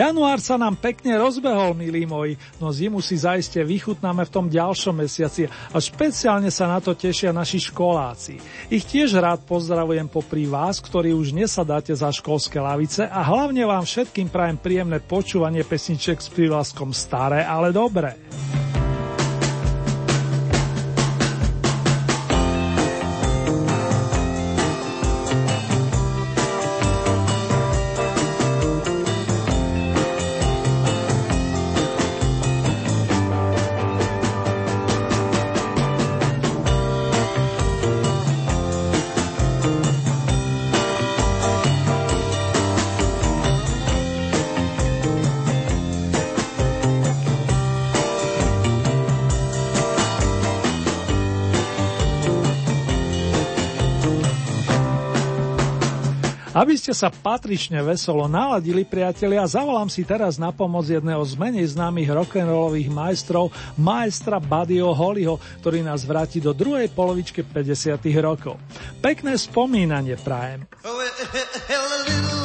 Január sa nám pekne rozbehol, milí moji, no zimu si zaiste vychutnáme v tom ďalšom mesiaci a špeciálne sa na to tešia naši školáci. Ich tiež rád pozdravujem popri vás, ktorí už nesadáte za školské lavice a hlavne vám všetkým prajem príjemné počúvanie pesniček s prívlaskom staré, ale dobré. Ste sa patrične veselo naladili, priatelia, zavolám si teraz na pomoc jedného z menej známych rock'n'rollových majstrov, majstra Buddyho Hollyho, ktorý nás vráti do druhej polovičky 50 rokov. Pekné spomínanie prajem. Oh,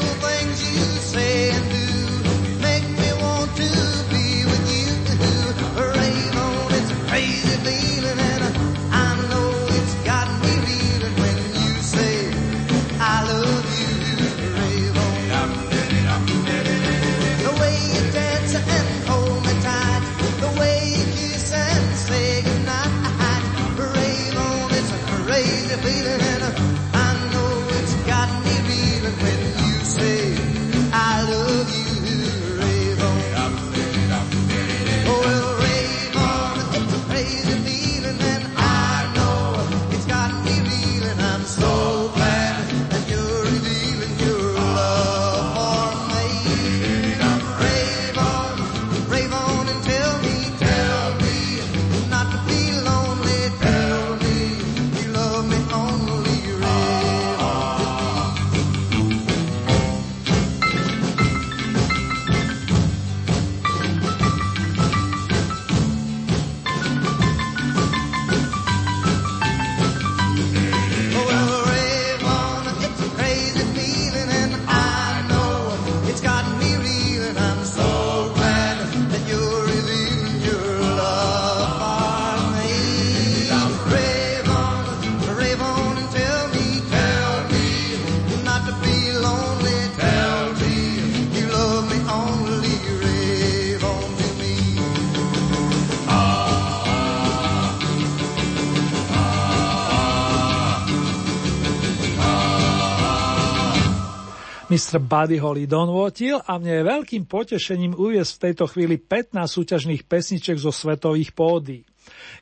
Mr. Buddy Holly donvotil a mne je veľkým potešením uviesť v tejto chvíli 15 súťažných pesniček zo svetových pódy.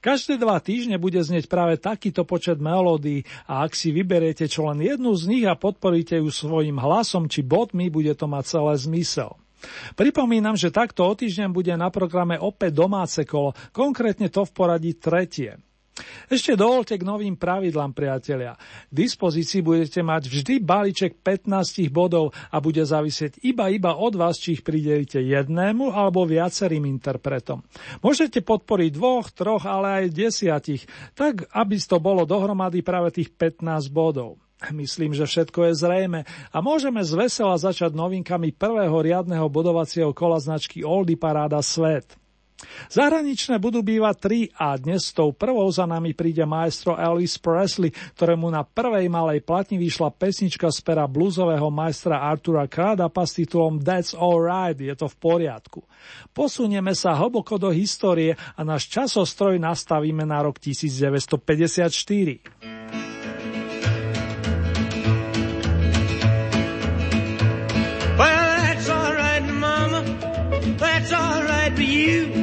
Každé dva týždne bude znieť práve takýto počet melódií a ak si vyberiete čo len jednu z nich a podporíte ju svojim hlasom či bodmi, bude to mať celé zmysel. Pripomínam, že takto o týždeň bude na programe opäť domáce kolo, konkrétne to v poradí tretie. Ešte dovolte k novým pravidlám, priatelia. K dispozícii budete mať vždy balíček 15 bodov a bude závisieť iba iba od vás, či ich pridelíte jednému alebo viacerým interpretom. Môžete podporiť dvoch, troch, ale aj desiatich, tak aby to bolo dohromady práve tých 15 bodov. Myslím, že všetko je zrejme a môžeme z vesela začať novinkami prvého riadneho bodovacieho kola značky Oldy Paráda Svet. Zahraničné budú bývať tri a dnes s tou prvou za nami príde maestro Elvis Presley, ktorému na prvej malej platni vyšla pesnička z pera blúzového majstra Artura Cradapa s titulom That's Alright, je to v poriadku. Posunieme sa hlboko do histórie a náš časostroj nastavíme na rok 1954. You.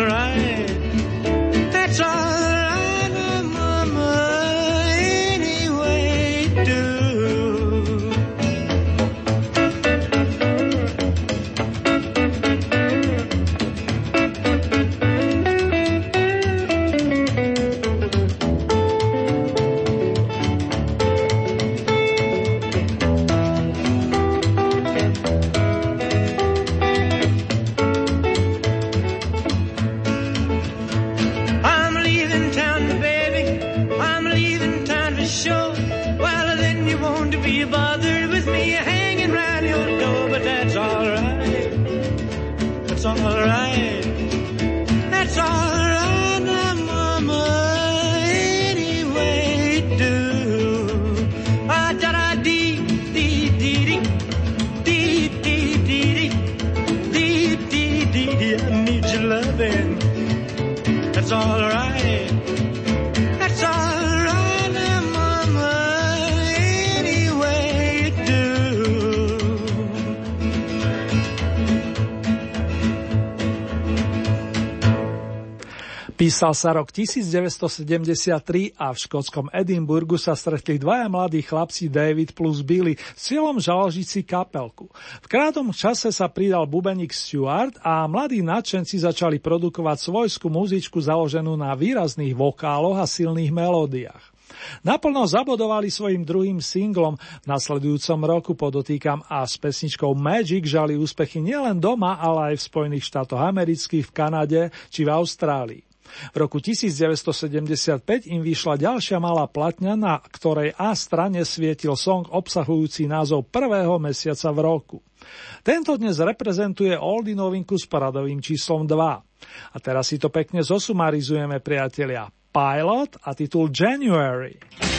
Písal sa rok 1973 a v škótskom Edinburgu sa stretli dvaja mladí chlapci David plus Billy s cieľom založiť si kapelku. V krátom čase sa pridal bubeník Stuart a mladí nadšenci začali produkovať svojskú muzičku založenú na výrazných vokáloch a silných melódiách. Naplno zabodovali svojim druhým singlom, v nasledujúcom roku podotýkam a s pesničkou Magic žali úspechy nielen doma, ale aj v Spojených štátoch amerických, v Kanade či v Austrálii. V roku 1975 im vyšla ďalšia malá platňa, na ktorej A strane svietil song obsahujúci názov prvého mesiaca v roku. Tento dnes reprezentuje Oldy novinku s paradovým číslom 2. A teraz si to pekne zosumarizujeme, priatelia. Pilot a titul January.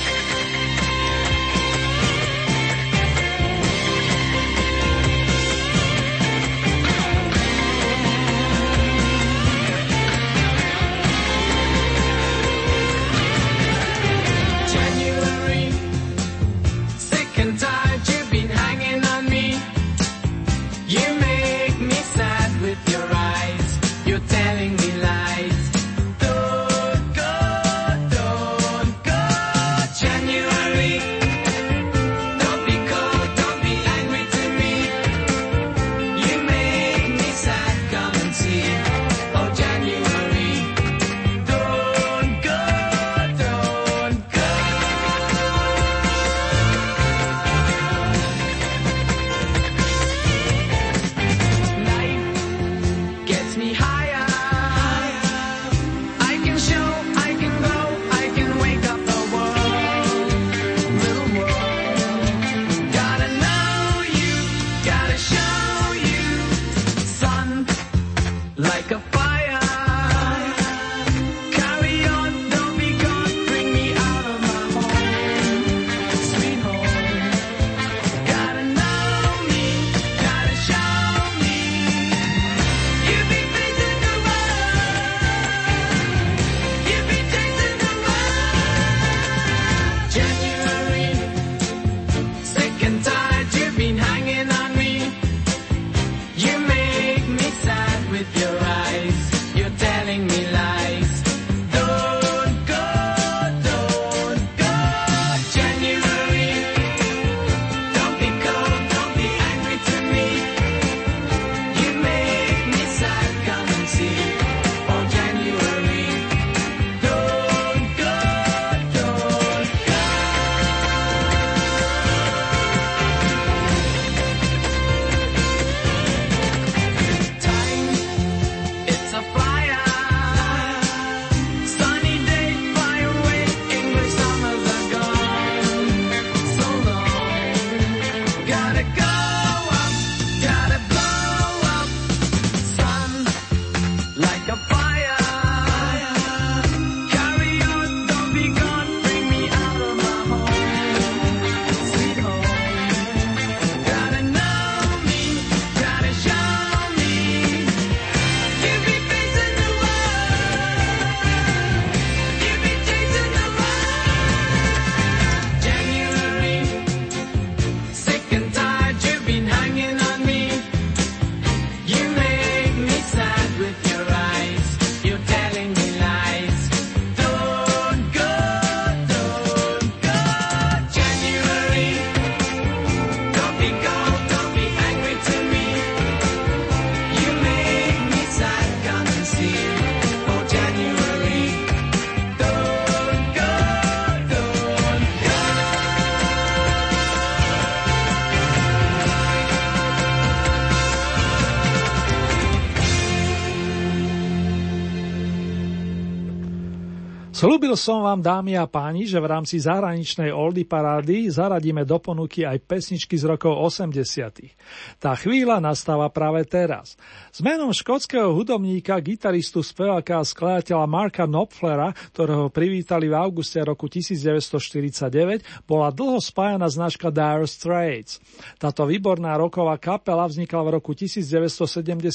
Slúbil som vám, dámy a páni, že v rámci zahraničnej Oldy parády zaradíme do ponuky aj pesničky z rokov 80. Tá chvíľa nastáva práve teraz. S menom škótskeho hudobníka, gitaristu, speváka a skladateľa Marka Knopflera, ktorého privítali v auguste roku 1949, bola dlho spájana značka Dire Straits. Táto výborná roková kapela vznikla v roku 1977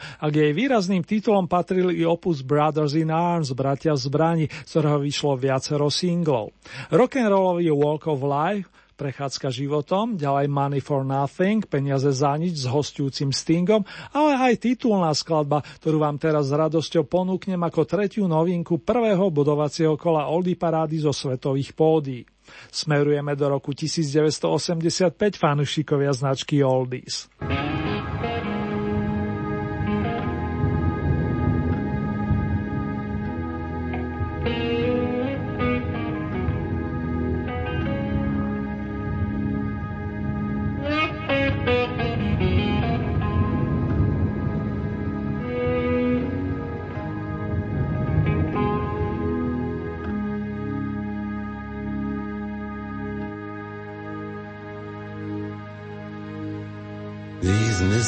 a k jej výrazným titulom patril i opus Brothers in Arms, bratia v zbrani, z ktorého vyšlo viacero singlov. Rock'n'rollový Walk of Life, prechádzka životom, ďalej Money for Nothing, peniaze za nič s hostujúcim Stingom, ale aj titulná skladba, ktorú vám teraz s radosťou ponúknem ako tretiu novinku prvého budovacieho kola Oldy Parády zo svetových pódií. Smerujeme do roku 1985 fanúšikovia značky Oldies.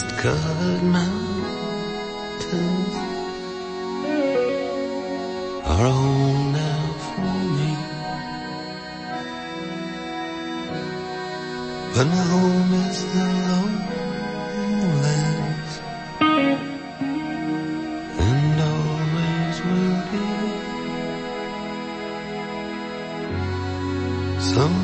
Mist-covered mountains are a home now for me. But my home is the lowlands and always will be. Someday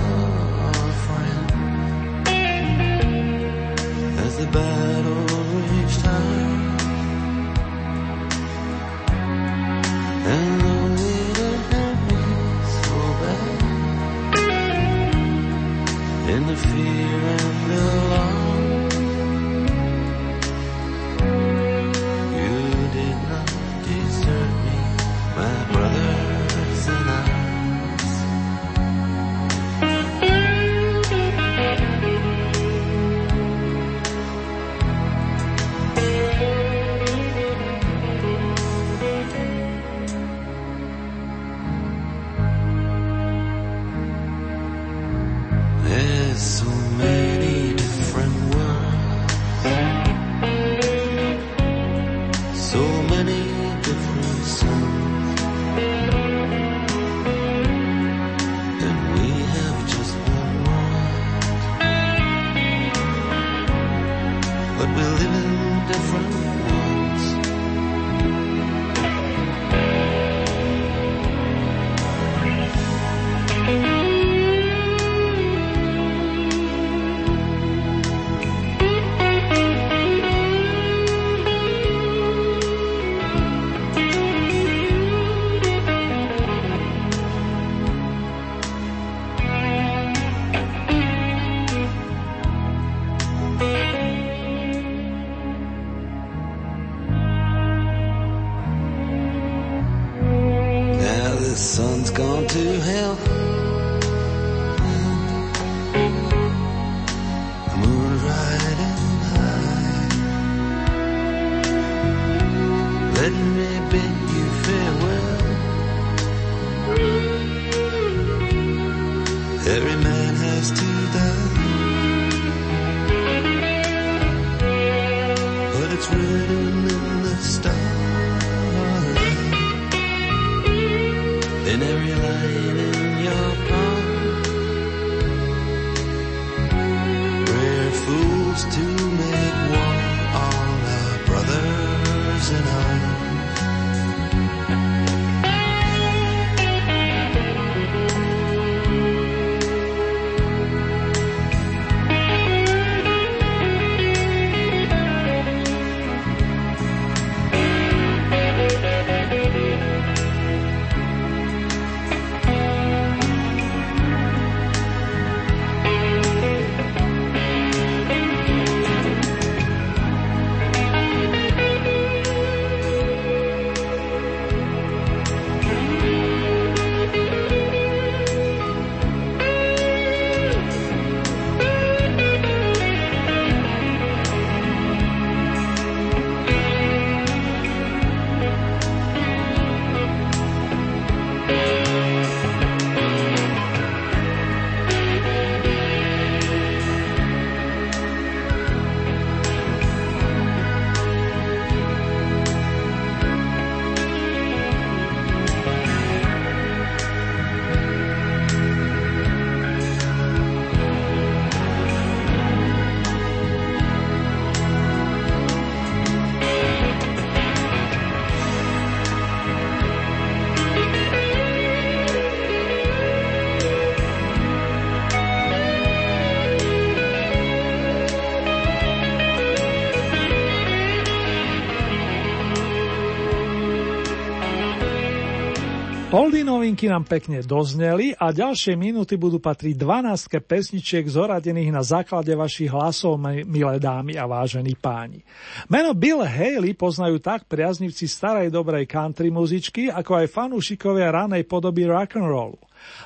Oldy novinky nám pekne dozneli a ďalšie minúty budú patriť 12 pesničiek zoradených na základe vašich hlasov, milé dámy a vážení páni. Meno Bill Haley poznajú tak priaznivci starej dobrej country muzičky, ako aj fanúšikovia ranej podoby rock'n'rollu.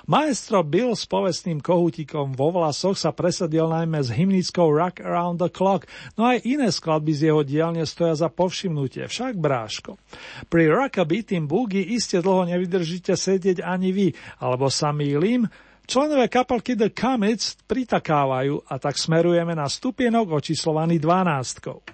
Maestro Bill s povestným kohutikom vo vlasoch sa presadil najmä s hymnickou Rock Around the Clock, no aj iné skladby z jeho dielne stoja za povšimnutie, však bráško. Pri Rockaby tým boogie iste dlho nevydržíte sedieť ani vy, alebo sa mýlim, Členové kapelky The Comets pritakávajú a tak smerujeme na stupienok očíslovaný dvanástkou.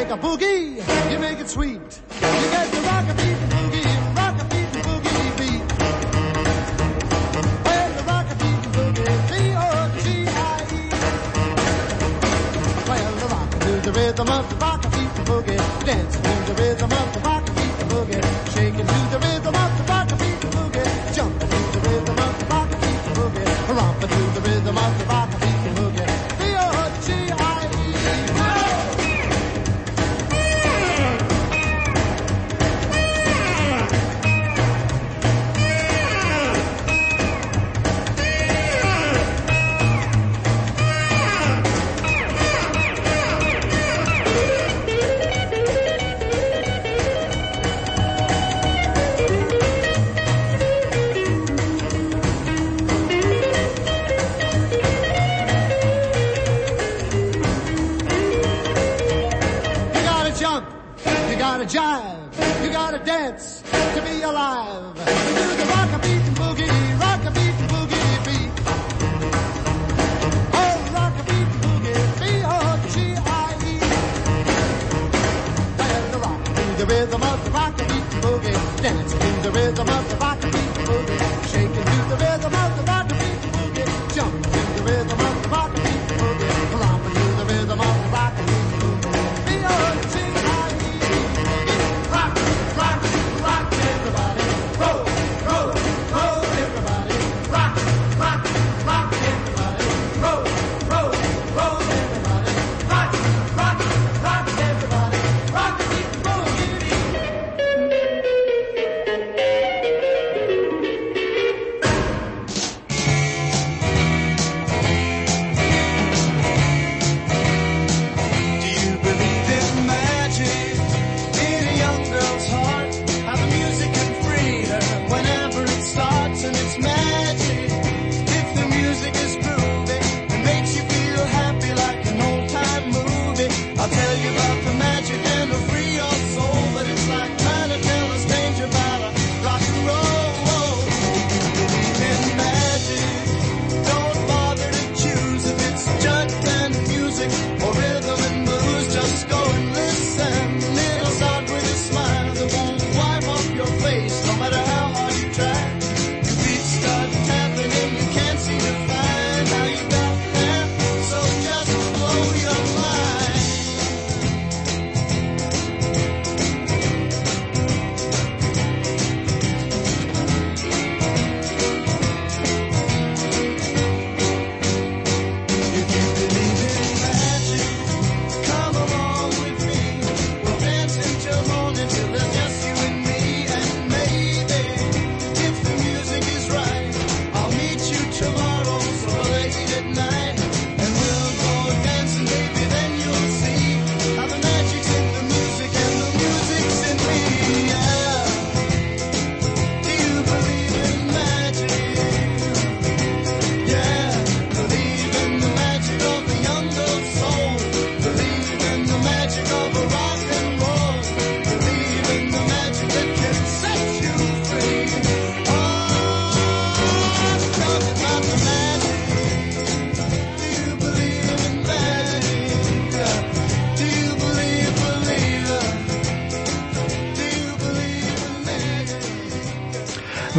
Take a boogie, you make it sweet. You get the rock a beat and boogie, rock a beat and boogie beat. Well, the rock a beat and boogie, B-O-G-I-E. Well, the rock to the rhythm of the rock a beat and boogie. Dance to the rhythm of the rock a beat and boogie. To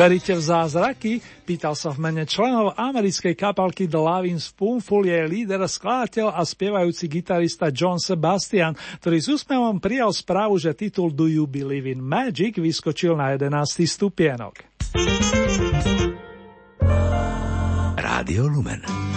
Veríte v zázraky? Pýtal sa v mene členov americkej kapalky The Loving Spoonful jej líder, skladateľ a spievajúci gitarista John Sebastian, ktorý s úsmevom prijal správu, že titul Do You Believe in Magic vyskočil na 11. stupienok. Rádio Lumen.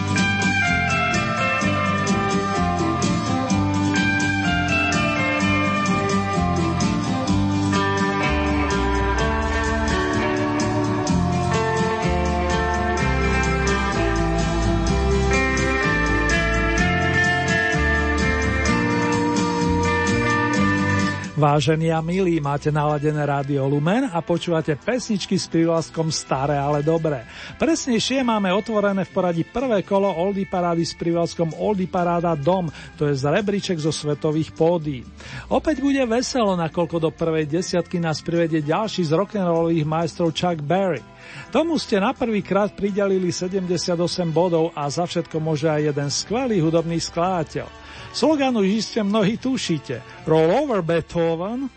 Vážení a milí, máte naladené rádio Lumen a počúvate pesničky s prívlaskom Staré, ale dobré. Presnejšie máme otvorené v poradí prvé kolo Oldy Parády s prívlaskom Oldy Paráda Dom, to je z rebríček zo svetových pódií. Opäť bude veselo, nakoľko do prvej desiatky nás privedie ďalší z rock'n'rollových majstrov Chuck Berry. Tomu ste na prvý krát pridelili 78 bodov a za všetko môže aj jeden skvelý hudobný skladateľ. Slogan už iste mnohí tušíte. Roll over Beethoven.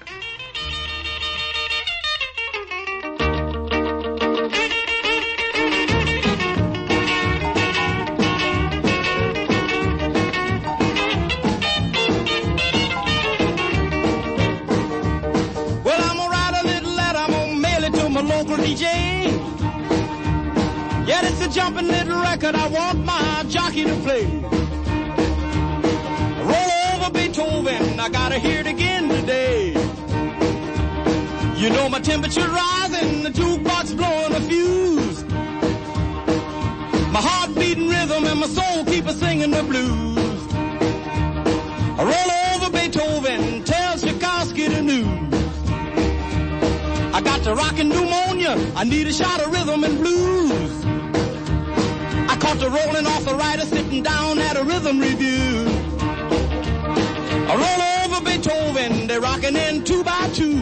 Jumping little record I want my jockey to play. Beethoven, I gotta hear it again today. You know my temperature's rising, the jukebox blowing a fuse. My heart beating rhythm and my soul keep a singing the blues. I roll over Beethoven, tell Tchaikovsky the news. I got the rockin' pneumonia, I need a shot of rhythm and blues. I caught the rolling off the rider sitting down at a rhythm review. Roll over Beethoven, they're rocking in two by two.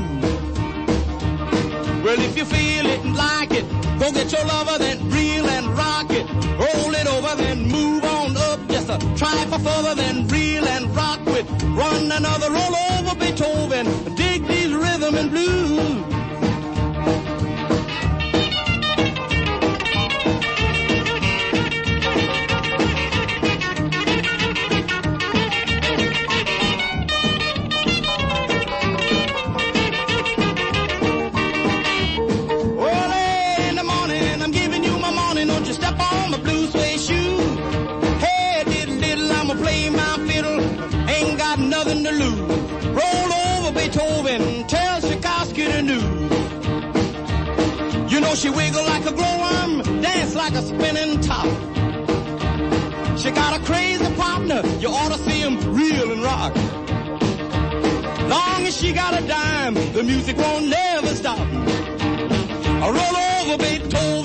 Well, if you feel it and like it, go get your lover, then reel and rock it. Roll it over, then move on up. Just a try for further, then reel and rock with. Run another roll over Beethoven. Dig these rhythm and blues. You ought to see him reel and rock. Long as she got a dime, the music won't never stop. Roll over Beethoven,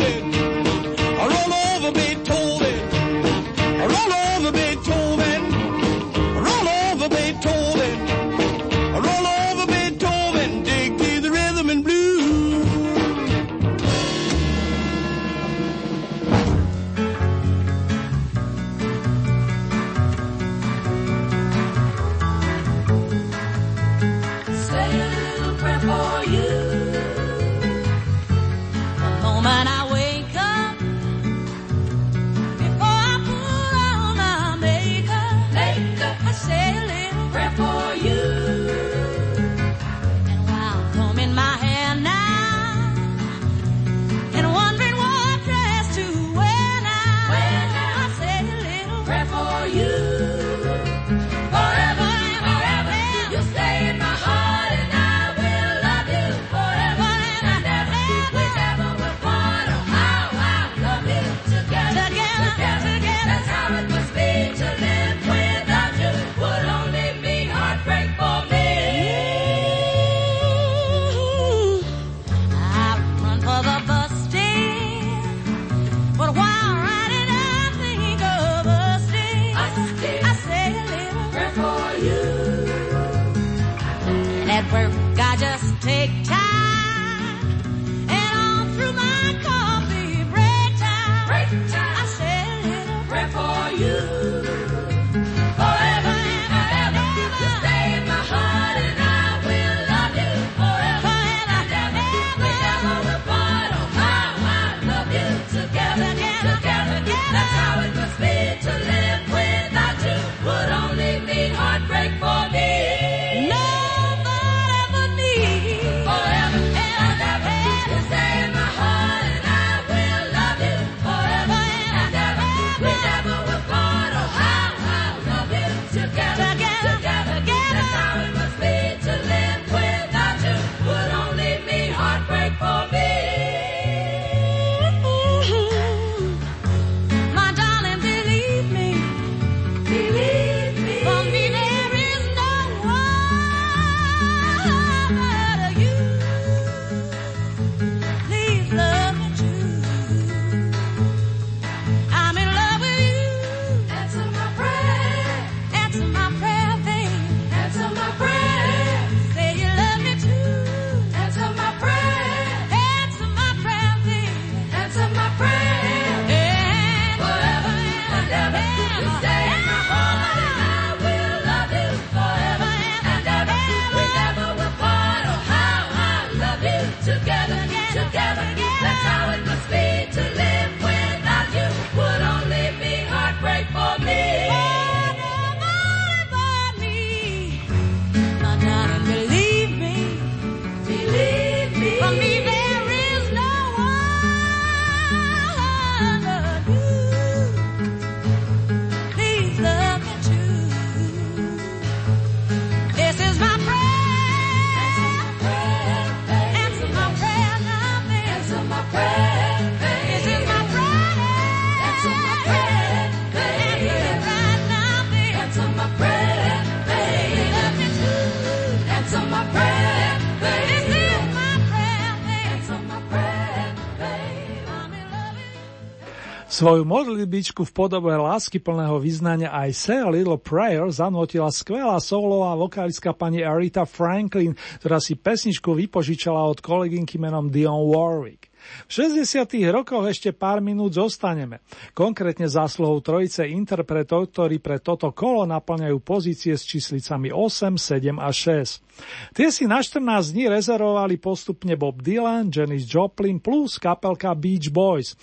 Svoju modlitbičku v podobe láskyplného vyznania I Say a Little Prayer zanotila skvelá solová vokalistka pani Arita Franklin, ktorá si pesničku vypožičala od kolegynky menom Dion Warwick. V 60. rokoch ešte pár minút zostaneme. Konkrétne zásluhou trojice interpretov, ktorí pre toto kolo naplňajú pozície s číslicami 8, 7 a 6. Tie si na 14 dní rezervovali postupne Bob Dylan, Janis Joplin plus kapelka Beach Boys.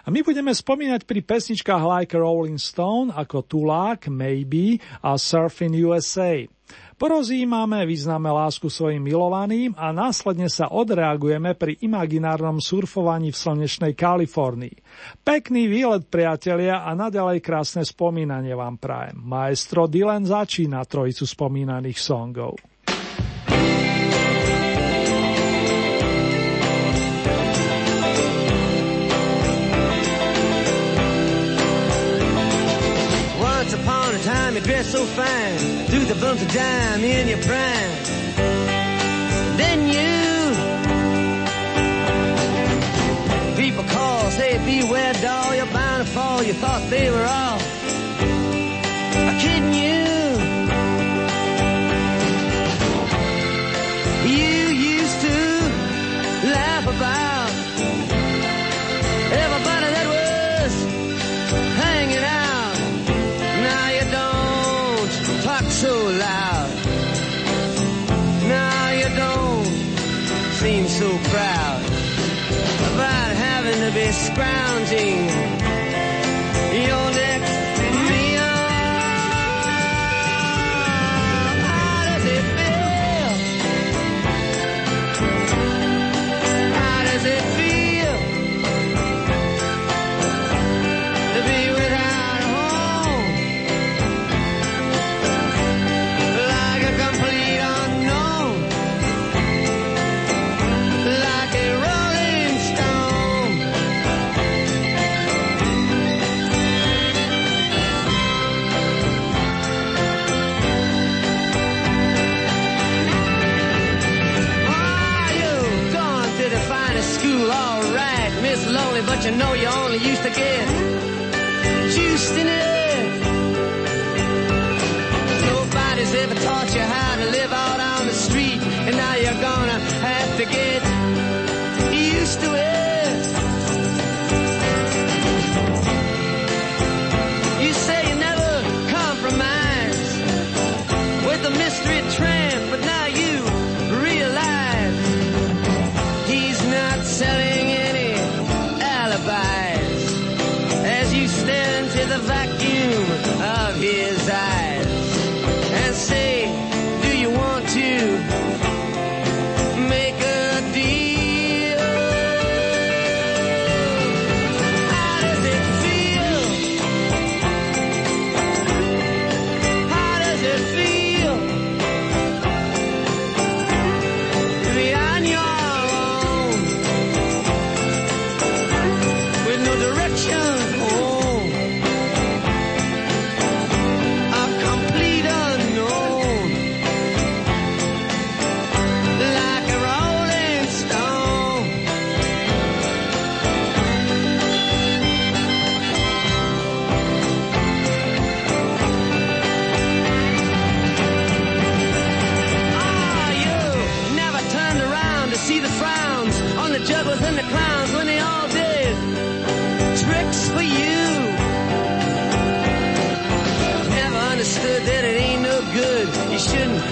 A my budeme spomínať pri pesničkách like Rolling Stone ako Tulák, Maybe a Surfing USA. Porozímame, vyznáme lásku svojim milovaným a následne sa odreagujeme pri imaginárnom surfovaní v slnečnej Kalifornii. Pekný výlet, priatelia, a naďalej krásne spomínanie vám prajem. Maestro Dylan začína trojicu spomínaných songov. You dress so fine, through the bumps of dime in your prime. Then you, people call, say beware doll, you're bound to fall, you thought they were all kidding. You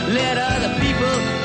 let other people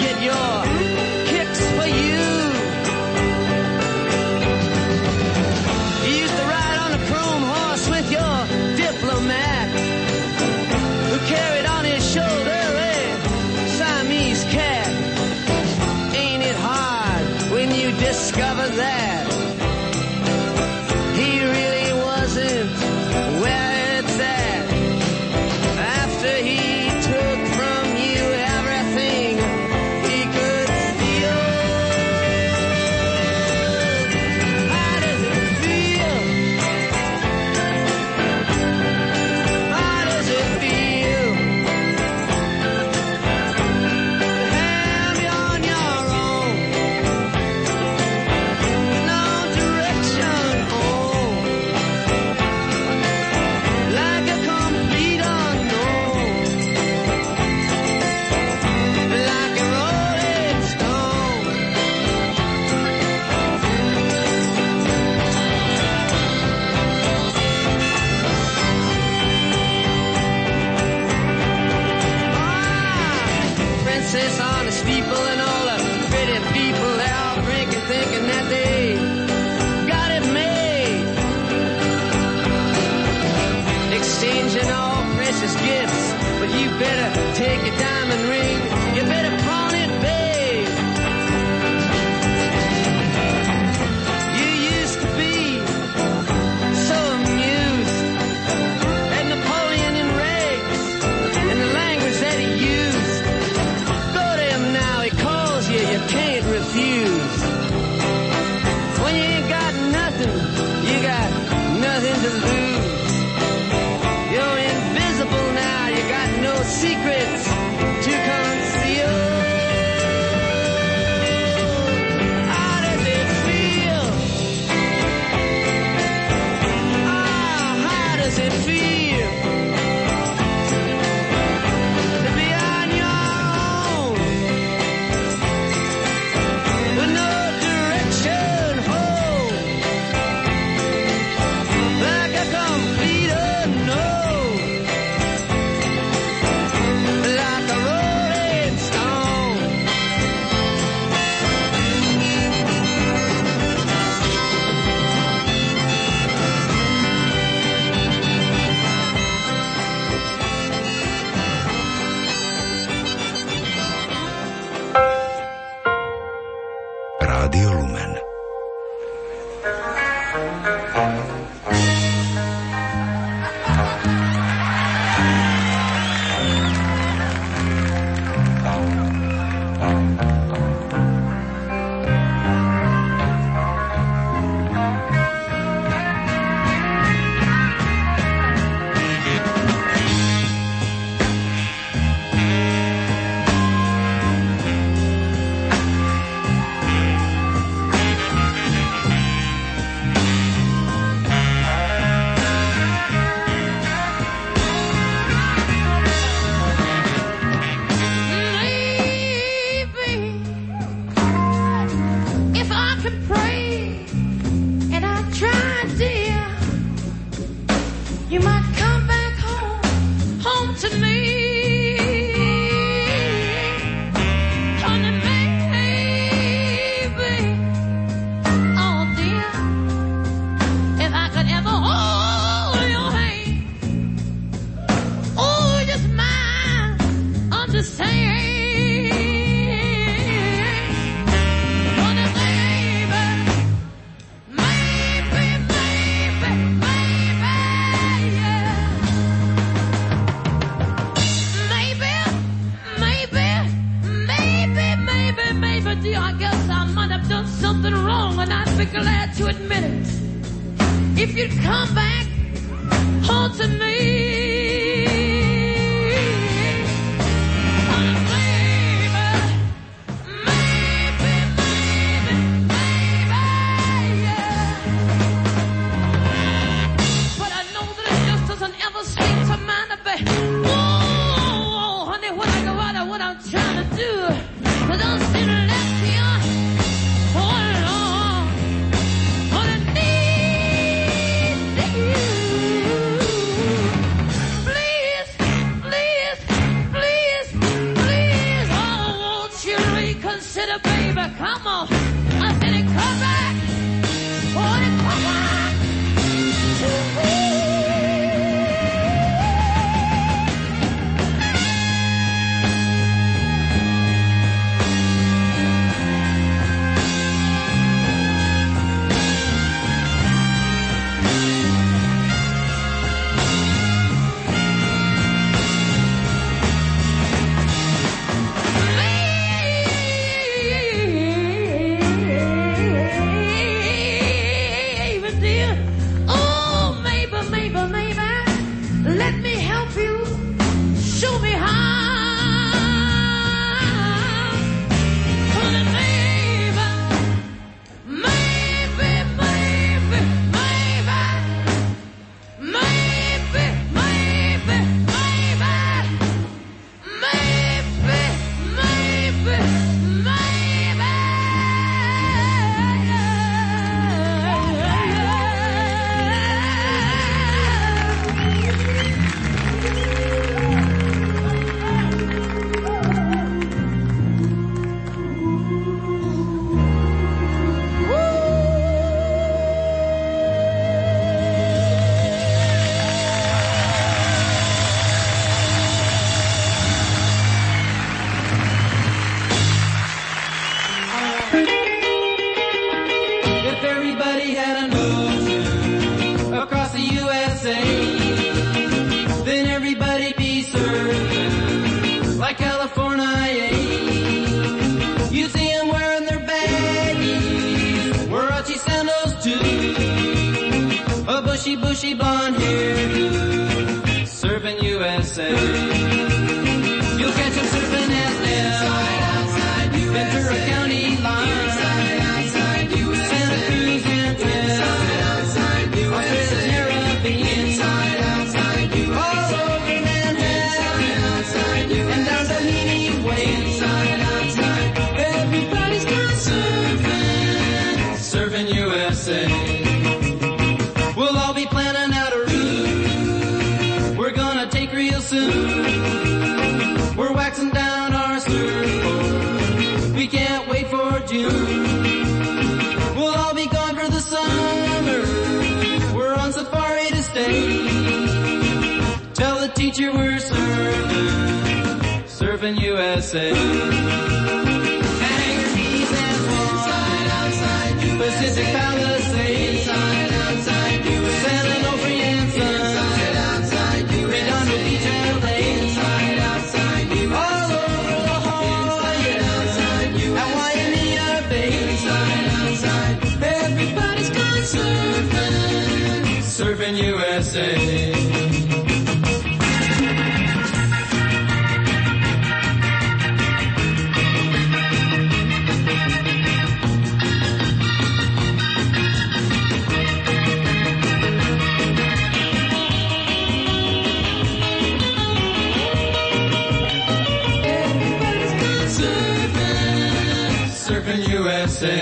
USA.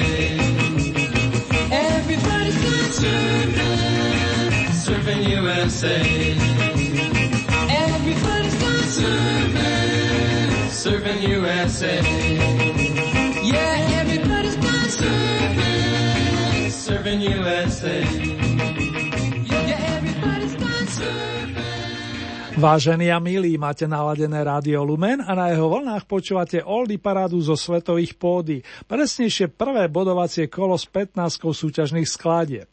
Everybody's gone surfing, surfing USA. Everybody's gone surfing, surfing USA. Yeah, everybody's gone surfing, surfing USA. Vážení a milí, máte naladené Rádio Lumen a na jeho vlnách počúvate Oldy parádu zo svetových pódy, presnejšie prvé bodovacie kolo s 15 súťažných skladieb.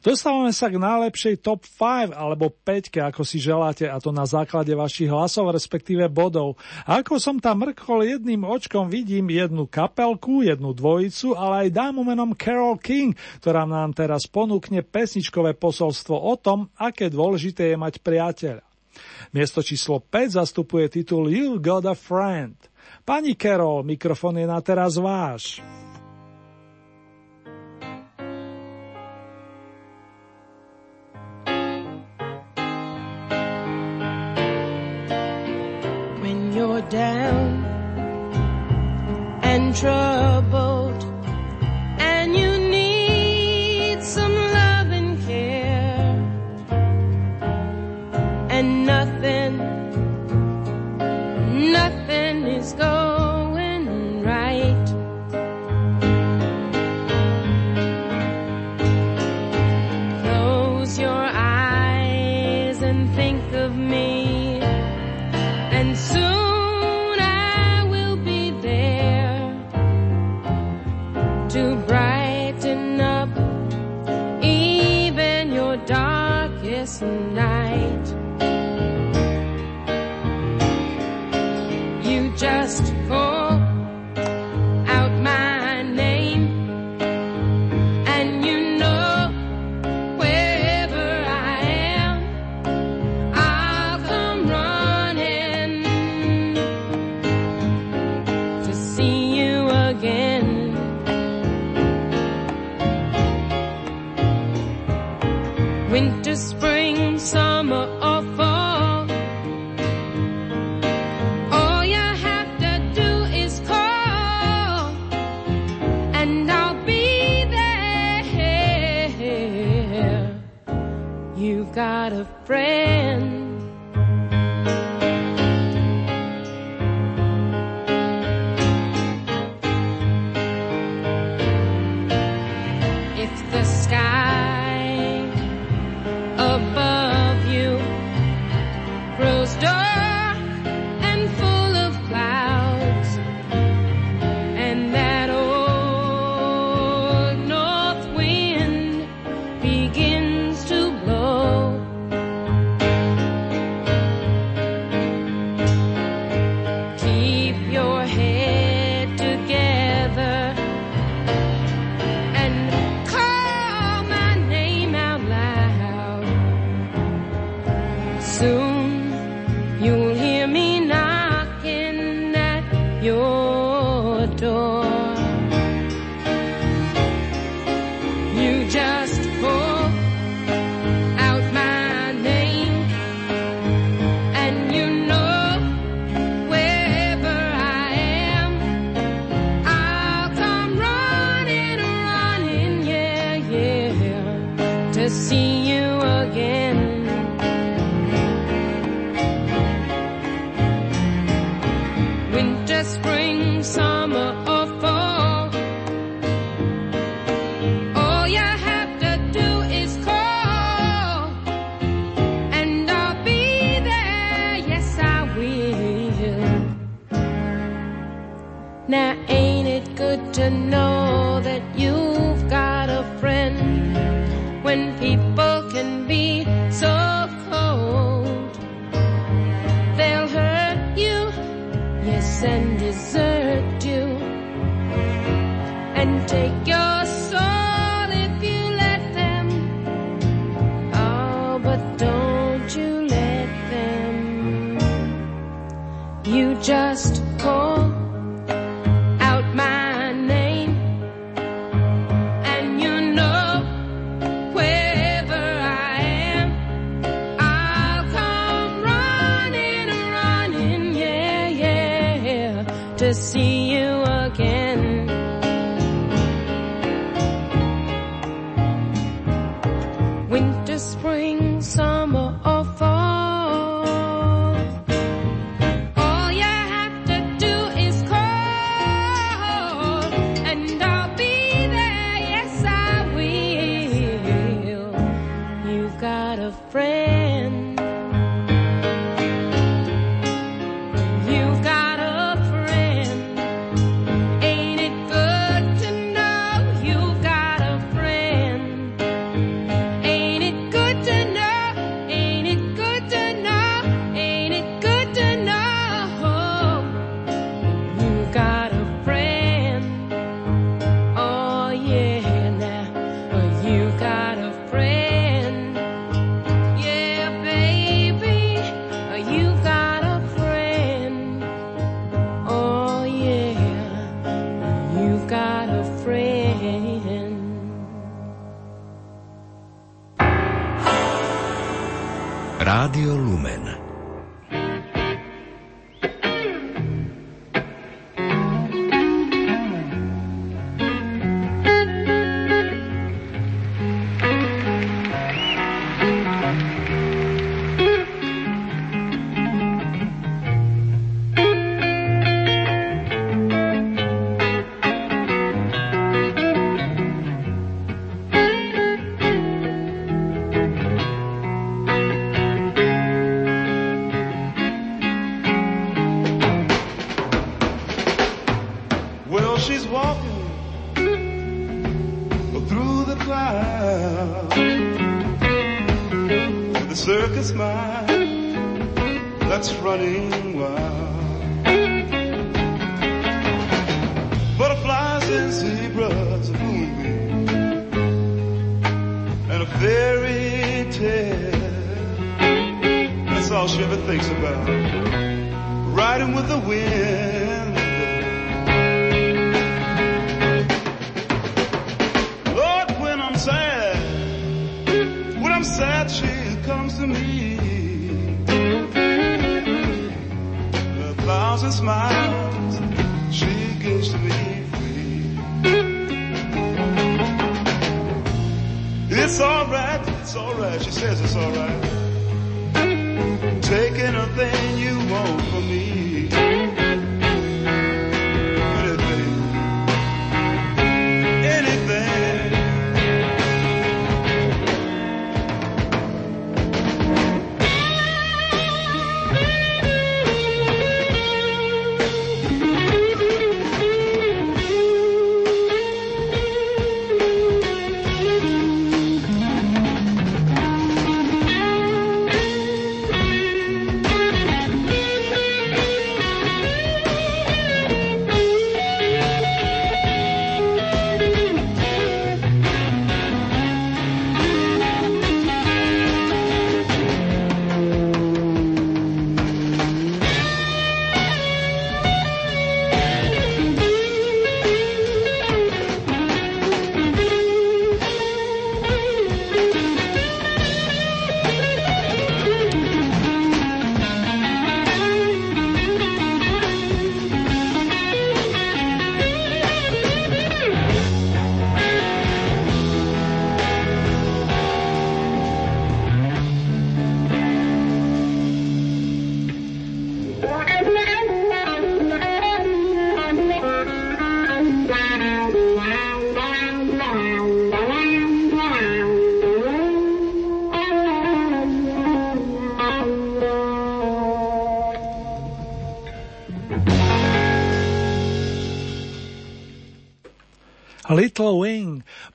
Dostávame sa k najlepšej top 5 alebo 5, ako si želáte, a to na základe vašich hlasov, respektíve bodov. A ako som tam mrkol jedným očkom, vidím jednu kapelku, jednu dvojicu, ale aj dámu menom Carol King, ktorá nám teraz ponúkne pesničkové posolstvo o tom, aké dôležité je mať priateľa. Miesto číslo 5 zastupuje titul You Got a Friend. Pani Carol, mikrofón je na teraz váš. down and troubled nothing got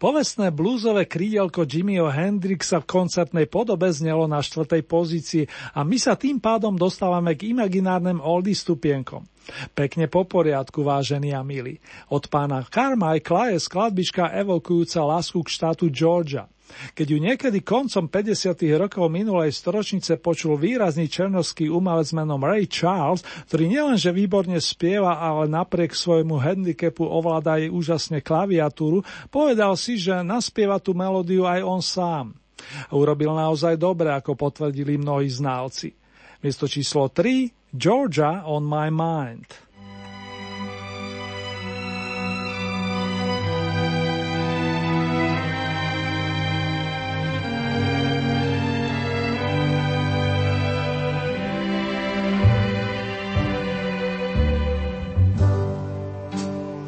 Povestné blúzové krídelko Jimmyho Hendrixa v koncertnej podobe znelo na štvrtej pozícii a my sa tým pádom dostávame k imaginárnym oldy stupienkom. Pekne po poriadku, vážení a milí. Od pána Carmichaela je skladbička evokujúca lásku k štátu Georgia. Keď ju niekedy koncom 50. rokov minulej storočnice počul výrazný černovský umelec menom Ray Charles, ktorý nielenže výborne spieva, ale napriek svojmu handicapu ovláda jej úžasne klaviatúru, povedal si, že naspieva tú melódiu aj on sám. Urobil naozaj dobre, ako potvrdili mnohí znalci. Miesto číslo 3 Georgia on my mind.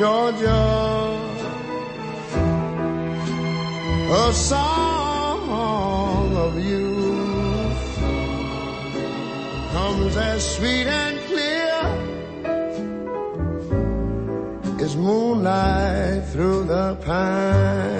Georgia, a song of you comes as sweet and clear as moonlight through the pines.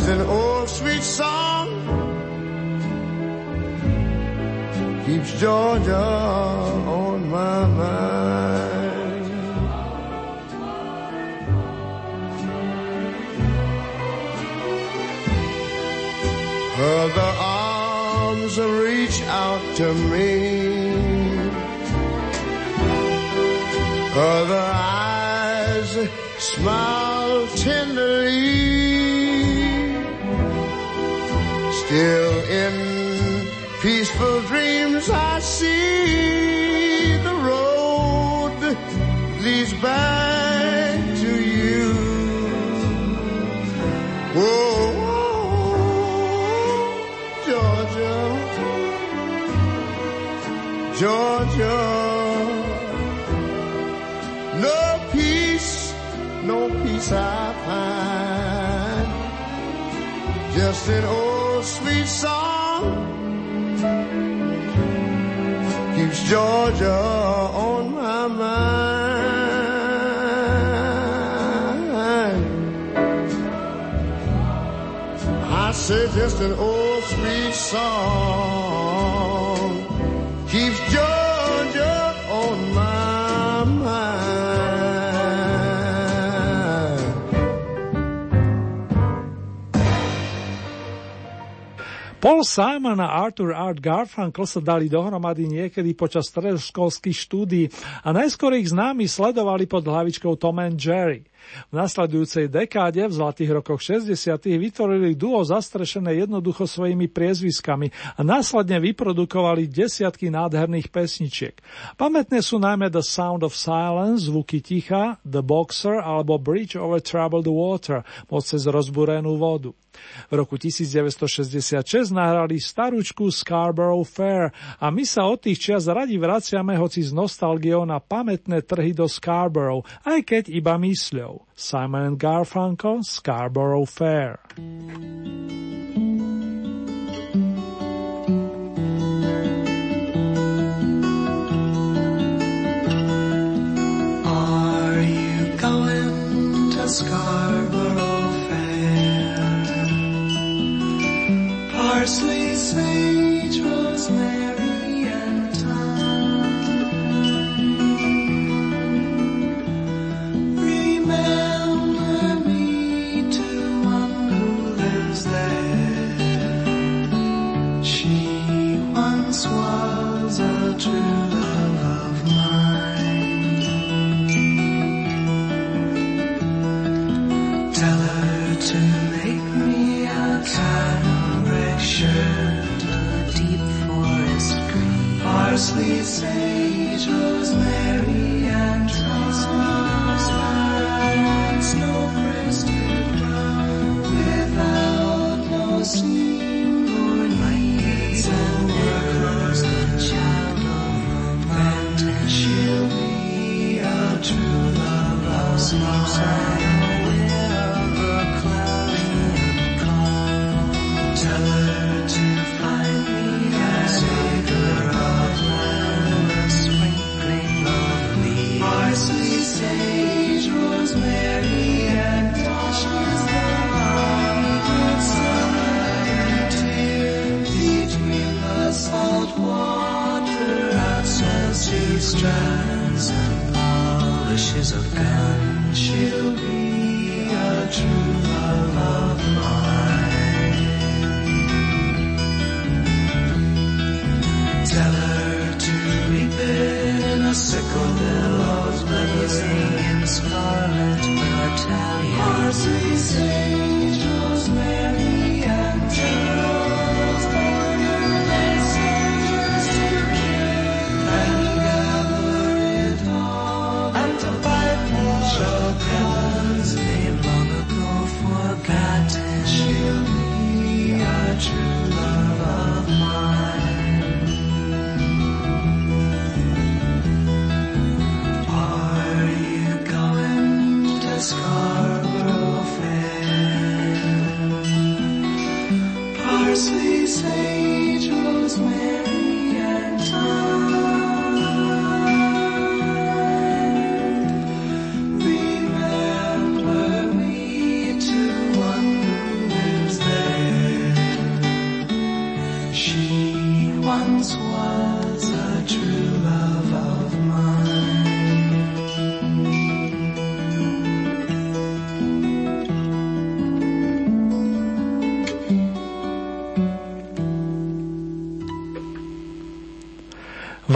just an old sweet song keeps Georgia on my mind. Other arms reach out to me. Other eyes smile peaceful dreams I see the road leads back to you. Whoa, Georgia, Georgia. No peace, no peace I find. Just an old Georgia on my mind. I say just an old sweet song Paul Simon a Arthur Art Garfunkel sa dali dohromady niekedy počas stredoškolských štúdií a najskôr ich známi sledovali pod hlavičkou Tom and Jerry. V nasledujúcej dekáde v zlatých rokoch 60. vytvorili duo zastrešené jednoducho svojimi priezviskami a následne vyprodukovali desiatky nádherných pesničiek. Pamätné sú najmä The Sound of Silence, zvuky ticha, The Boxer alebo Bridge over Troubled Water, moc cez rozbúrenú vodu. V roku 1966 nahrali starúčku Scarborough Fair a my sa od tých čias radi vraciame hoci s nostalgiou na pamätné trhy do Scarborough, aj keď iba mysľou. Simon Garfunkel, Scarborough Fair.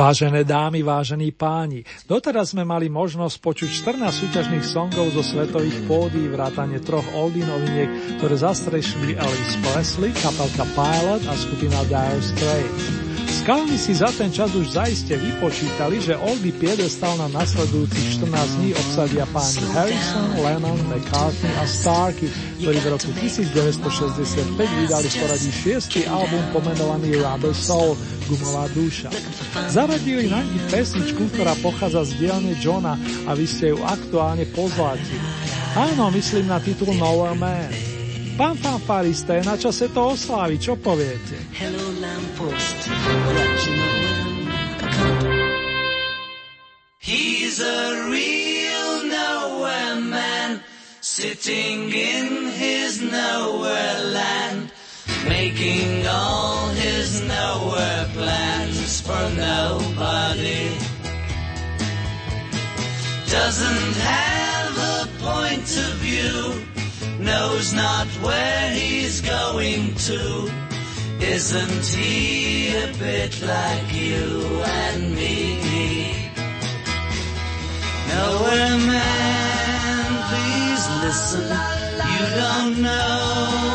Vážené dámy, vážení páni, doteraz sme mali možnosť počuť 14 súťažných songov zo svetových pódy, vrátane troch oldie noviniek, ktoré zastrešili Elvis Presley, kapelka Pilot a skupina Dire Straits. Skalni si za ten čas už zaiste vypočítali, že oldie piedestal na nasledujúcich 14 dní obsadia páni Harrison, Lennon, McCartney a Starkey, ktorí v roku 1965 vydali v poradí šiestý album pomenovaný Rubber Soul, Gumová duša. Zaradili na nich pesničku, ktorá pochádza z dielne Johna a vy ste ju aktuálne pozlatili. Áno, myslím na titul Nowhere Man. Pán fanfarista, je na čase to osláviť, čo poviete? Hello know He's a real nowhere man, sitting in his nowhere land, making all his nowhere plans for nobody. Doesn't have a point of view, knows not where he's going to. Isn't he a bit like you and me? Nowhere man, please listen. You don't know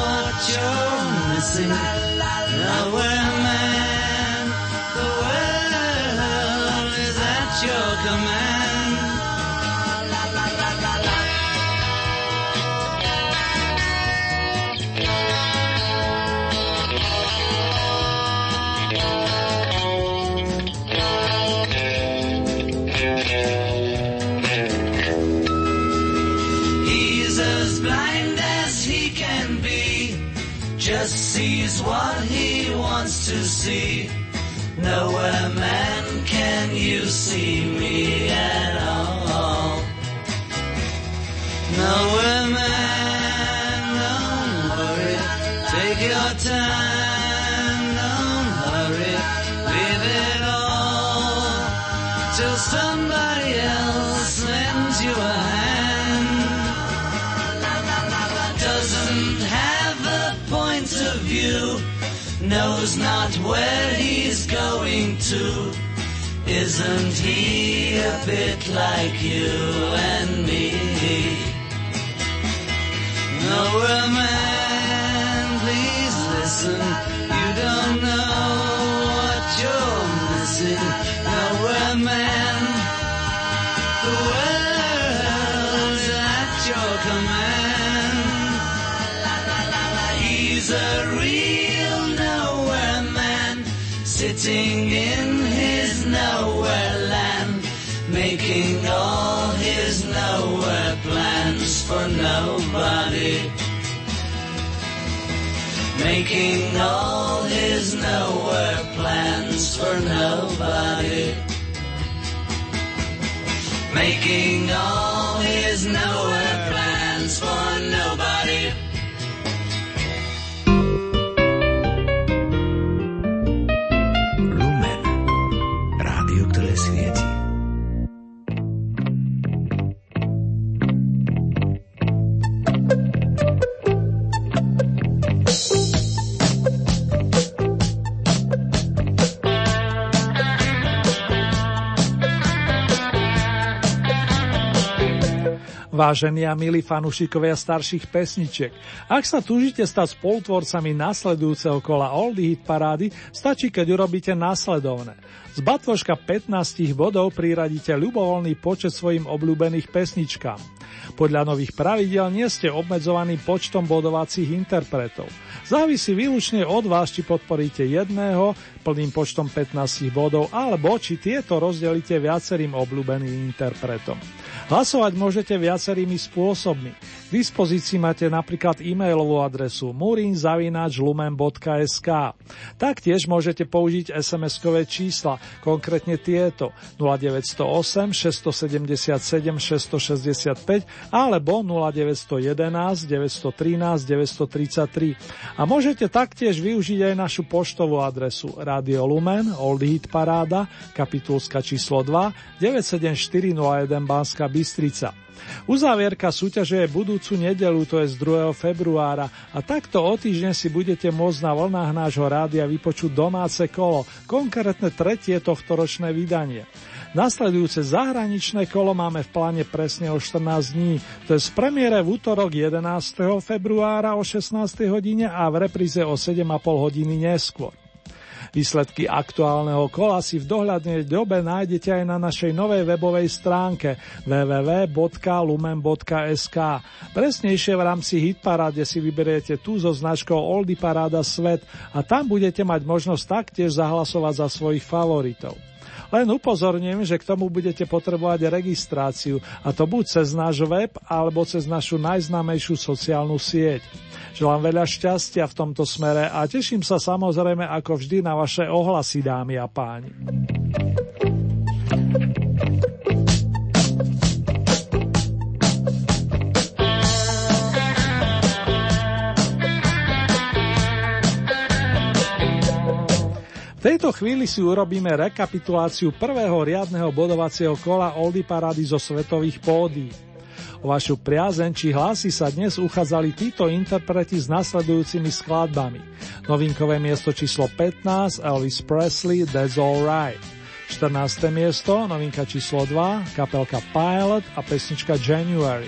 what you're missing. Nowhere what he wants to see. Nowhere man can you see me at all. Nowhere man, don't worry, take your time, knows not where he's going to. Isn't he a bit like you and me? No man, please listen. You don't know what you're missing. No man, the world's at your command. He's a Making all his nowhere plans for nobody. Making all his nowhere Vážení a milí fanúšikovia starších pesničiek, ak sa túžite stať spolutvorcami nasledujúceho kola Oldie Hit parády, stačí, keď urobíte následovné. Z batvoška 15 bodov priradíte ľubovoľný počet svojim obľúbených pesničkám. Podľa nových pravidel nie ste obmedzovaní počtom bodovacích interpretov. Závisí výlučne od vás, či podporíte jedného plným počtom 15 bodov, alebo či tieto rozdelíte viacerým obľúbeným interpretom. Hlasovať môžete viacerými spôsobmi. K dispozícii máte napríklad e-mailovú adresu murinzavinačlumen.sk. Taktiež môžete použiť SMS-kové čísla, konkrétne tieto 0908 677 665 alebo 0911 913 933. A môžete taktiež využiť aj našu poštovú adresu Radio Lumen, Old Hit Paráda, kapitulska číslo 2, 97401 Banská Bystrica. Uzávierka súťaže je budúcu nedelu, to je z 2. februára a takto o týždeň si budete môcť na vlnách nášho rádia vypočuť domáce kolo, konkrétne tretie tohto ročné vydanie. Nasledujúce zahraničné kolo máme v pláne presne o 14 dní, to je z premiére v útorok 11. februára o 16. hodine a v repríze o 7,5 hodiny neskôr. Výsledky aktuálneho kola si v dohľadnej dobe nájdete aj na našej novej webovej stránke www.lumen.sk. Presnejšie v rámci Hitparáde si vyberiete tú so značkou Oldy Paráda Svet a tam budete mať možnosť taktiež zahlasovať za svojich favoritov. Len upozorním, že k tomu budete potrebovať registráciu, a to buď cez náš web, alebo cez našu najznámejšiu sociálnu sieť. Želám veľa šťastia v tomto smere a teším sa samozrejme ako vždy na vaše ohlasy, dámy a páni. V tejto chvíli si urobíme rekapituláciu prvého riadneho bodovacieho kola Oldy Parady zo svetových pódií. O vašu priazeň či hlasy sa dnes uchádzali títo interpreti s nasledujúcimi skladbami. Novinkové miesto číslo 15 Elvis Presley That's Alright. 14. miesto, novinka číslo 2, kapelka Pilot a pesnička January.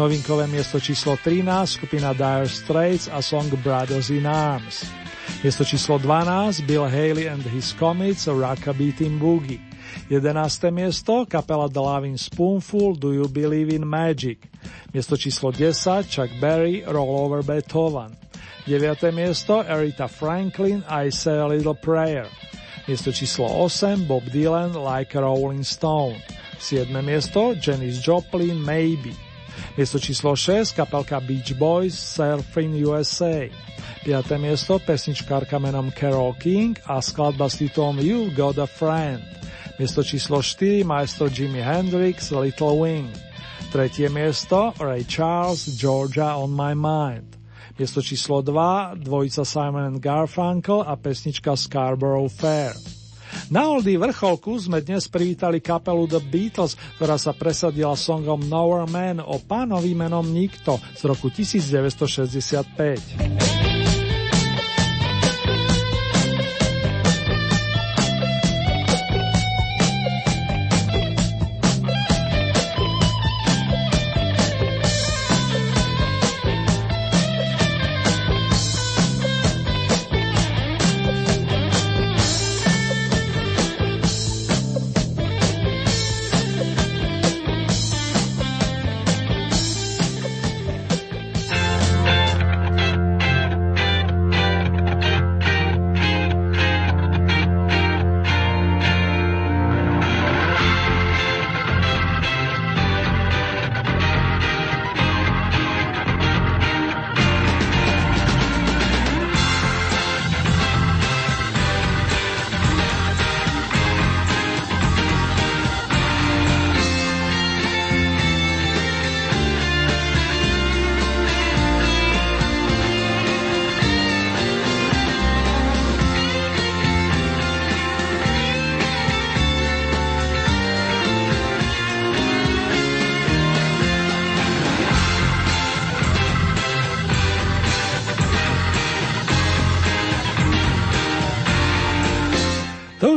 Novinkové miesto číslo 13, skupina Dire Straits a song Brothers in Arms. Miesto číslo 12, Bill Haley and his Comets, Rockabilly Team Boogie. 11. miesto, kapela The Loving Spoonful, Do You Believe in Magic. Miesto číslo 10, Chuck Berry, Roll Over Beethoven. 9. miesto, Aretha Franklin, I Say a Little Prayer. Miesto číslo 8, Bob Dylan, Like a Rolling Stone. 7. miesto, Janis Joplin, Maybe. Miesto číslo 6, kapelka Beach Boys, Surfing USA. 5. miesto, pesničkárka menom Carol King a skladba s titulom You Got a Friend. Miesto číslo 4, maestro Jimi Hendrix, Little Wing. Tretie miesto, Ray Charles, Georgia on my mind. Miesto číslo 2, dvojica Simon and Garfunkel a pesnička Scarborough Fair. Na Oldy vrcholku sme dnes privítali kapelu The Beatles, ktorá sa presadila songom Nowhere Man o pánovi menom Nikto z roku 1965.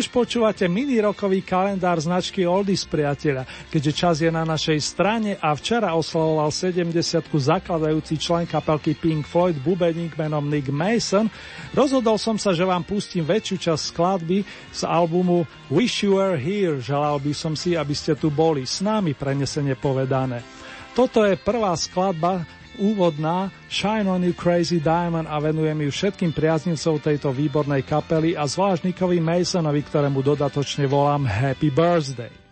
počúvate mini rokový kalendár značky Oldies priateľa, keďže čas je na našej strane a včera oslavoval 70 zakladajúci člen kapelky Pink Floyd bubeník menom Nick Mason, rozhodol som sa, že vám pustím väčšiu časť skladby z albumu Wish You Were Here. Želal by som si, aby ste tu boli s nami, prenesene povedané. Toto je prvá skladba úvodná Shine on you crazy diamond a venujem ju všetkým priaznivcov tejto výbornej kapely a zvlášť Nickovi Masonovi, ktorému dodatočne volám Happy Birthday.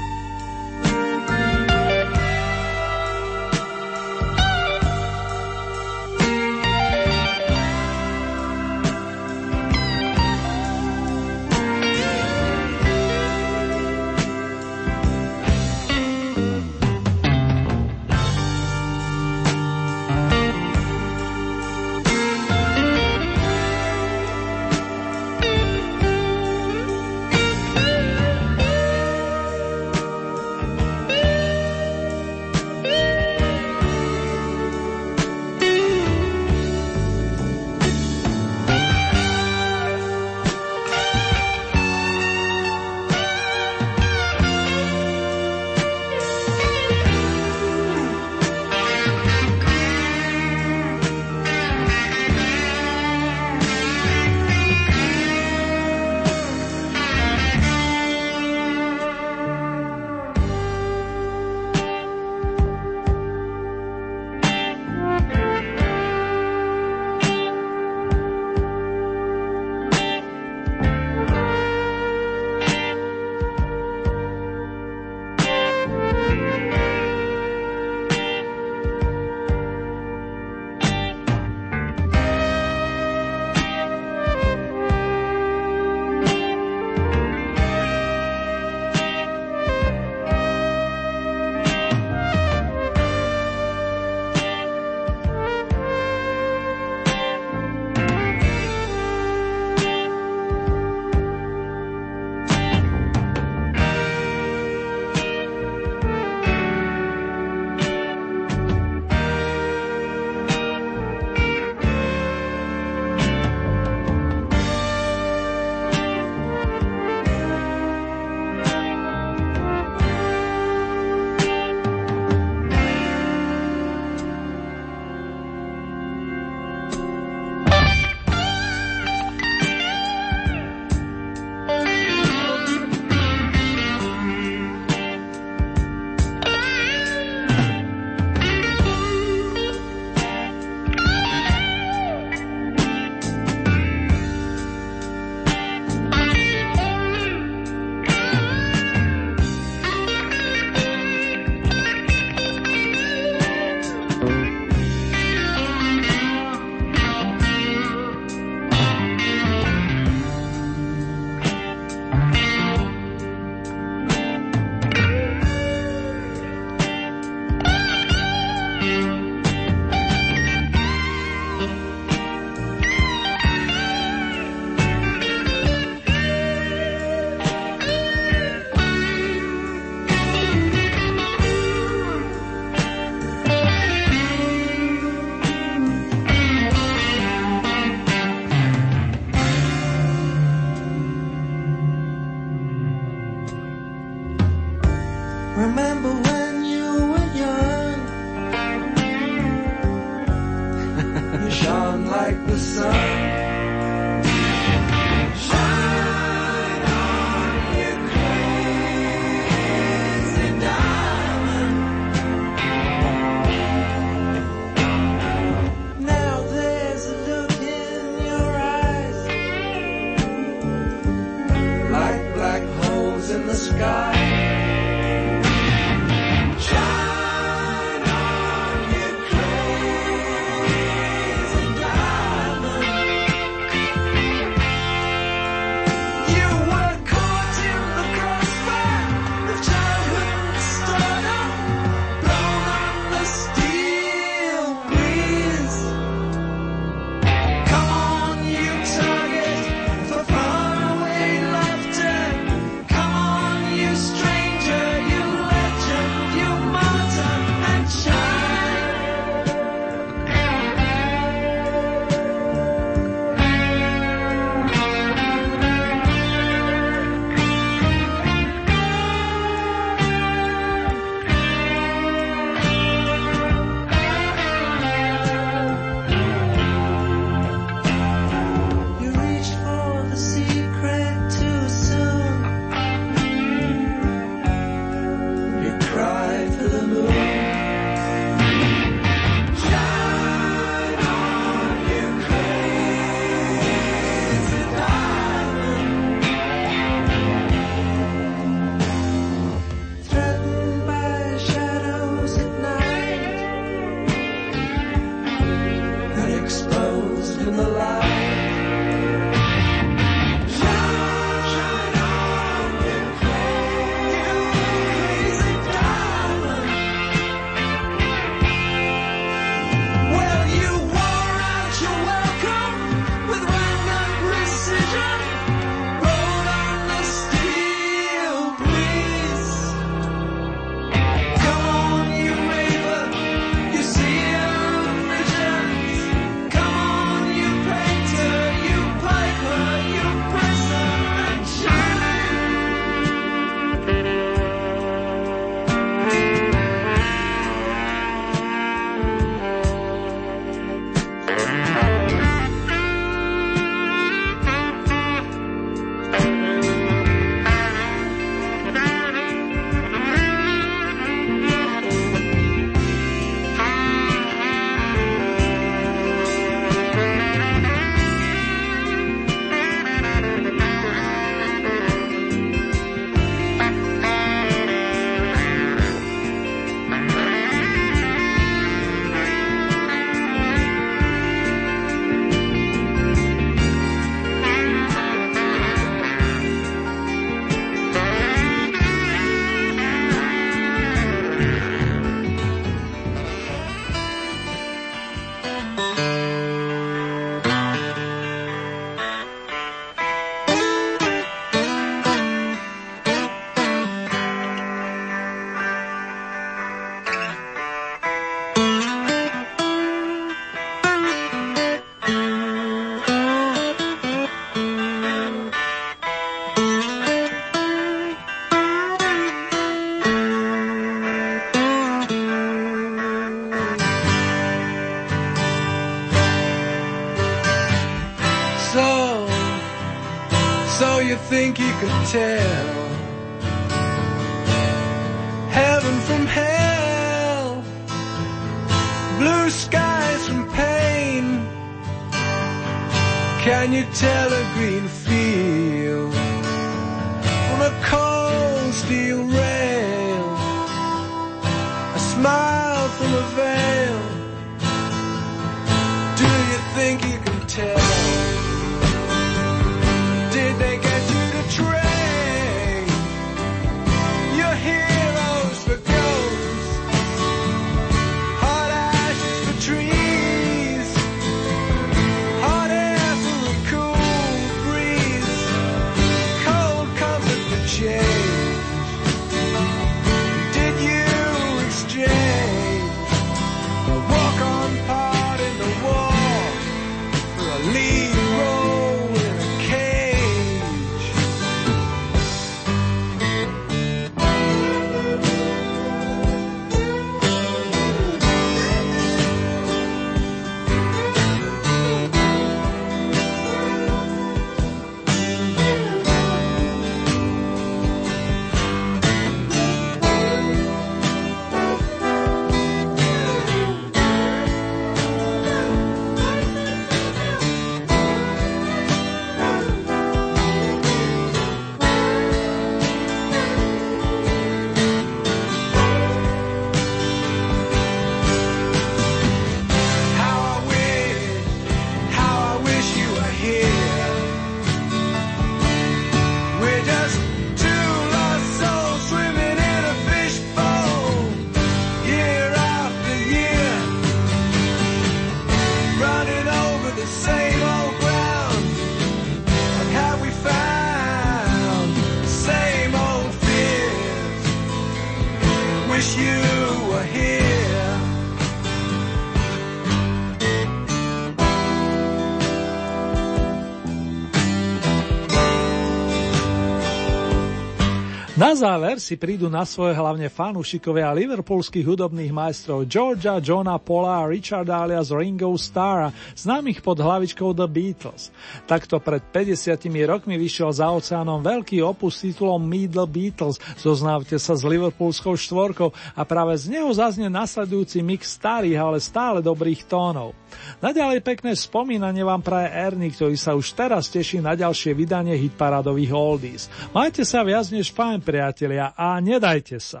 Záver si prídu na svoje hlavne fanúšikovia liverpoolských hudobných majstrov Georgia, Johna Paula a Richarda alias Ringo Starra, známych pod hlavičkou The Beatles. Takto pred 50 rokmi vyšiel za oceánom veľký opus titulom Meet the Beatles, zoznávte sa s liverpoolskou štvorkou a práve z neho zaznie nasledujúci mix starých, ale stále dobrých tónov. Naďalej pekné spomínanie vám praje Ernie, ktorý sa už teraz teší na ďalšie vydanie hitparádových oldies. Majte sa viac než fajn, priatelia, a nedajte sa.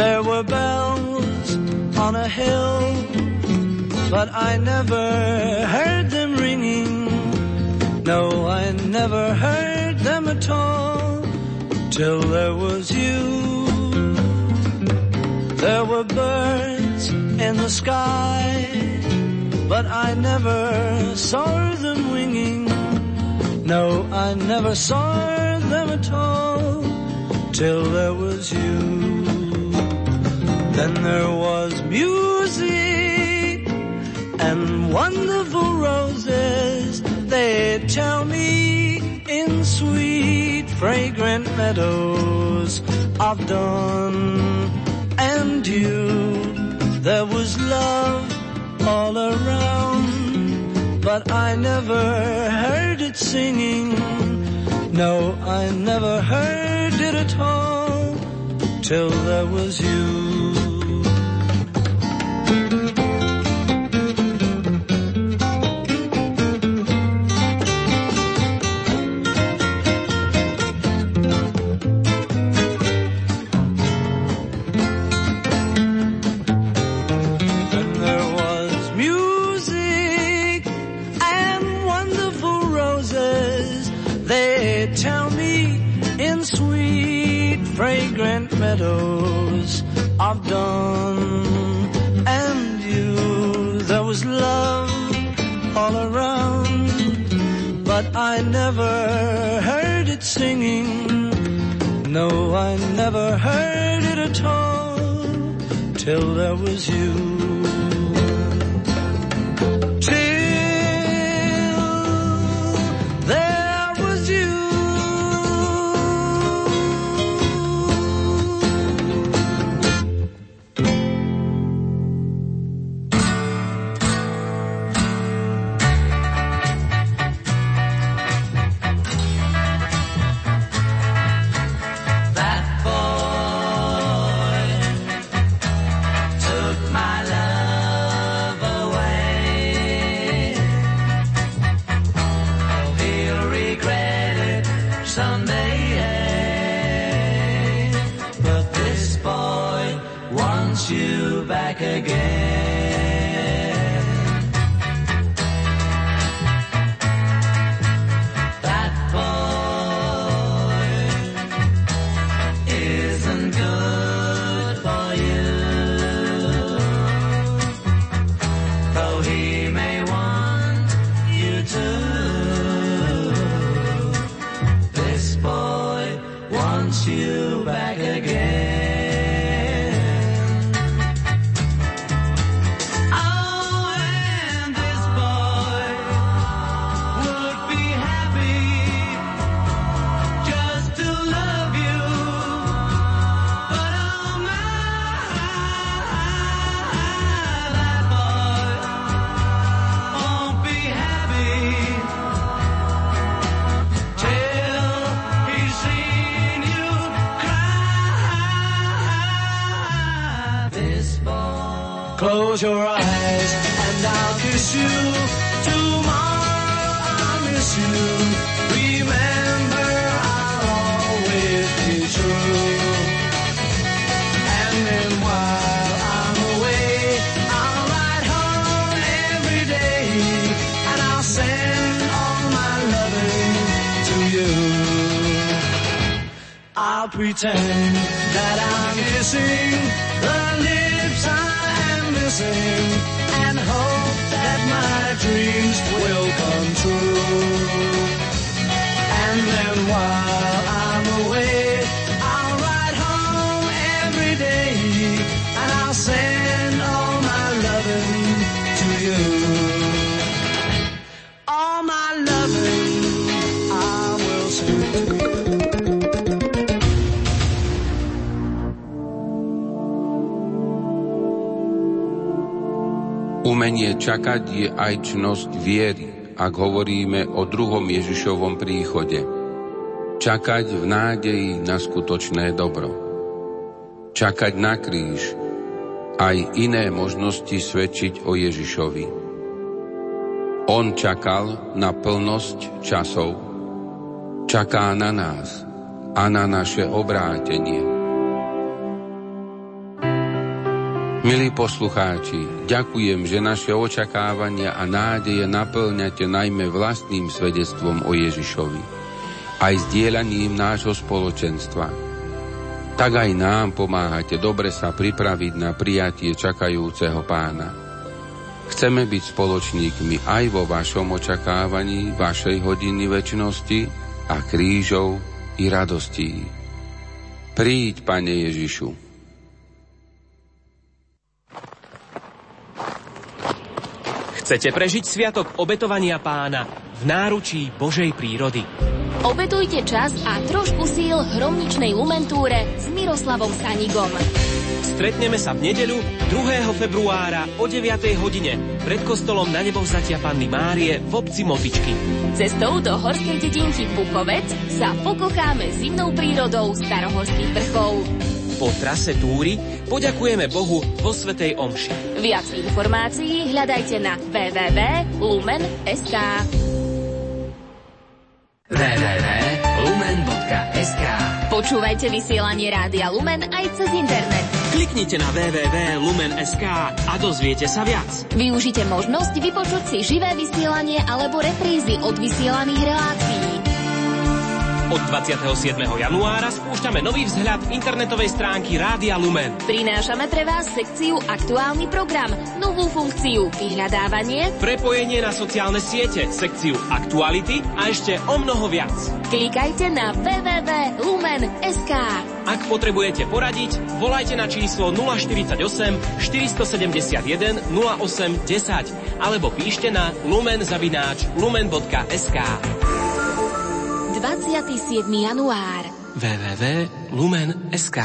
There were bells on a hill, but I never heard them ringing. No, I never heard them at all till there was you. There were birds in the sky, but I never saw them winging. No, I never saw them at all till there was you. Then there was music and wonderful roses. They tell me in sweet, fragrant meadows of dawn and dew. There was love all around, but I never heard it singing. No, I never heard it at all till there was you. Tell me in sweet, fragrant meadows of dawn and you. There was love all around, but I never heard it singing. No, I never heard it at all till there was you. Pretend that I'm missing the lips I am missing and hope that my dreams will come true. And then while Umenie čakať je aj čnosť viery, ak hovoríme o druhom Ježišovom príchode. Čakať v nádeji na skutočné dobro. Čakať na kríž, aj iné možnosti svedčiť o Ježišovi. On čakal na plnosť časov. Čaká na nás a na naše obrátenie. Milí poslucháči, ďakujem, že naše očakávania a nádeje naplňate najmä vlastným svedectvom o Ježišovi, aj zdieľaním nášho spoločenstva. Tak aj nám pomáhate dobre sa pripraviť na prijatie čakajúceho pána. Chceme byť spoločníkmi aj vo vašom očakávaní vašej hodiny väčšnosti a krížov i radostí. Príď, Pane Ježišu. Chcete prežiť sviatok obetovania pána v náručí Božej prírody. Obetujte čas a trošku síl hromničnej lumentúre s Miroslavom Sanigom. Stretneme sa v nedeľu 2. februára o 9. hodine pred kostolom na nebovzatia Panny Márie v obci Motičky. Cestou do horskej dedinky Bukovec sa pokocháme zimnou prírodou starohorských vrchov. Po trase túry poďakujeme Bohu vo Svetej Omši. Viac informácií hľadajte na www.lumen.sk www.lumen.sk Počúvajte vysielanie Rádia Lumen aj cez internet. Kliknite na www.lumen.sk a dozviete sa viac. Využite možnosť vypočuť si živé vysielanie alebo reprízy od vysielaných relácií. Od 27. januára spúšťame nový vzhľad internetovej stránky Rádia Lumen. Prinášame pre vás sekciu Aktuálny program, novú funkciu Vyhľadávanie, Prepojenie na sociálne siete, sekciu Aktuality a ešte o mnoho viac. klikajte na www.lumen.sk Ak potrebujete poradiť, volajte na číslo 048 471 08 10 alebo píšte na lumenzavináč lumen.sk 27. január www.lumen.sk